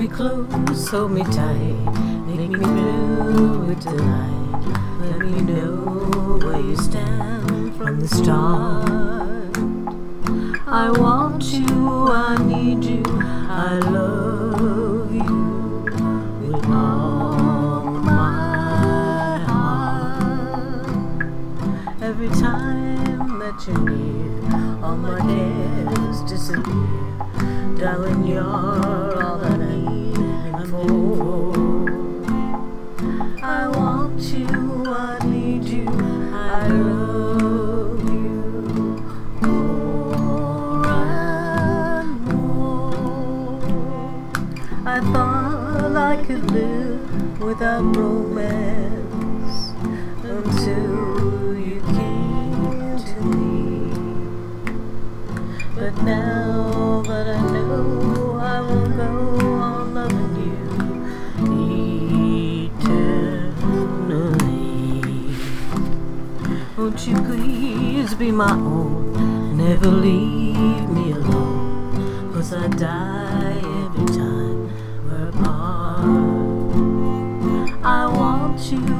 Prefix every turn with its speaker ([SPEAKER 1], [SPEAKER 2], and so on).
[SPEAKER 1] me close, hold me tight, make me feel it tonight. Let me know where you stand from the start. I want you, I need you, I love you with all my heart. Every time that you're near, all my cares disappear. Darling, you're all that I thought I could live without romance until you came to me. But now that I know I will go on loving you eternally. Won't you please be my own? Never leave me alone. Cause I die every time you,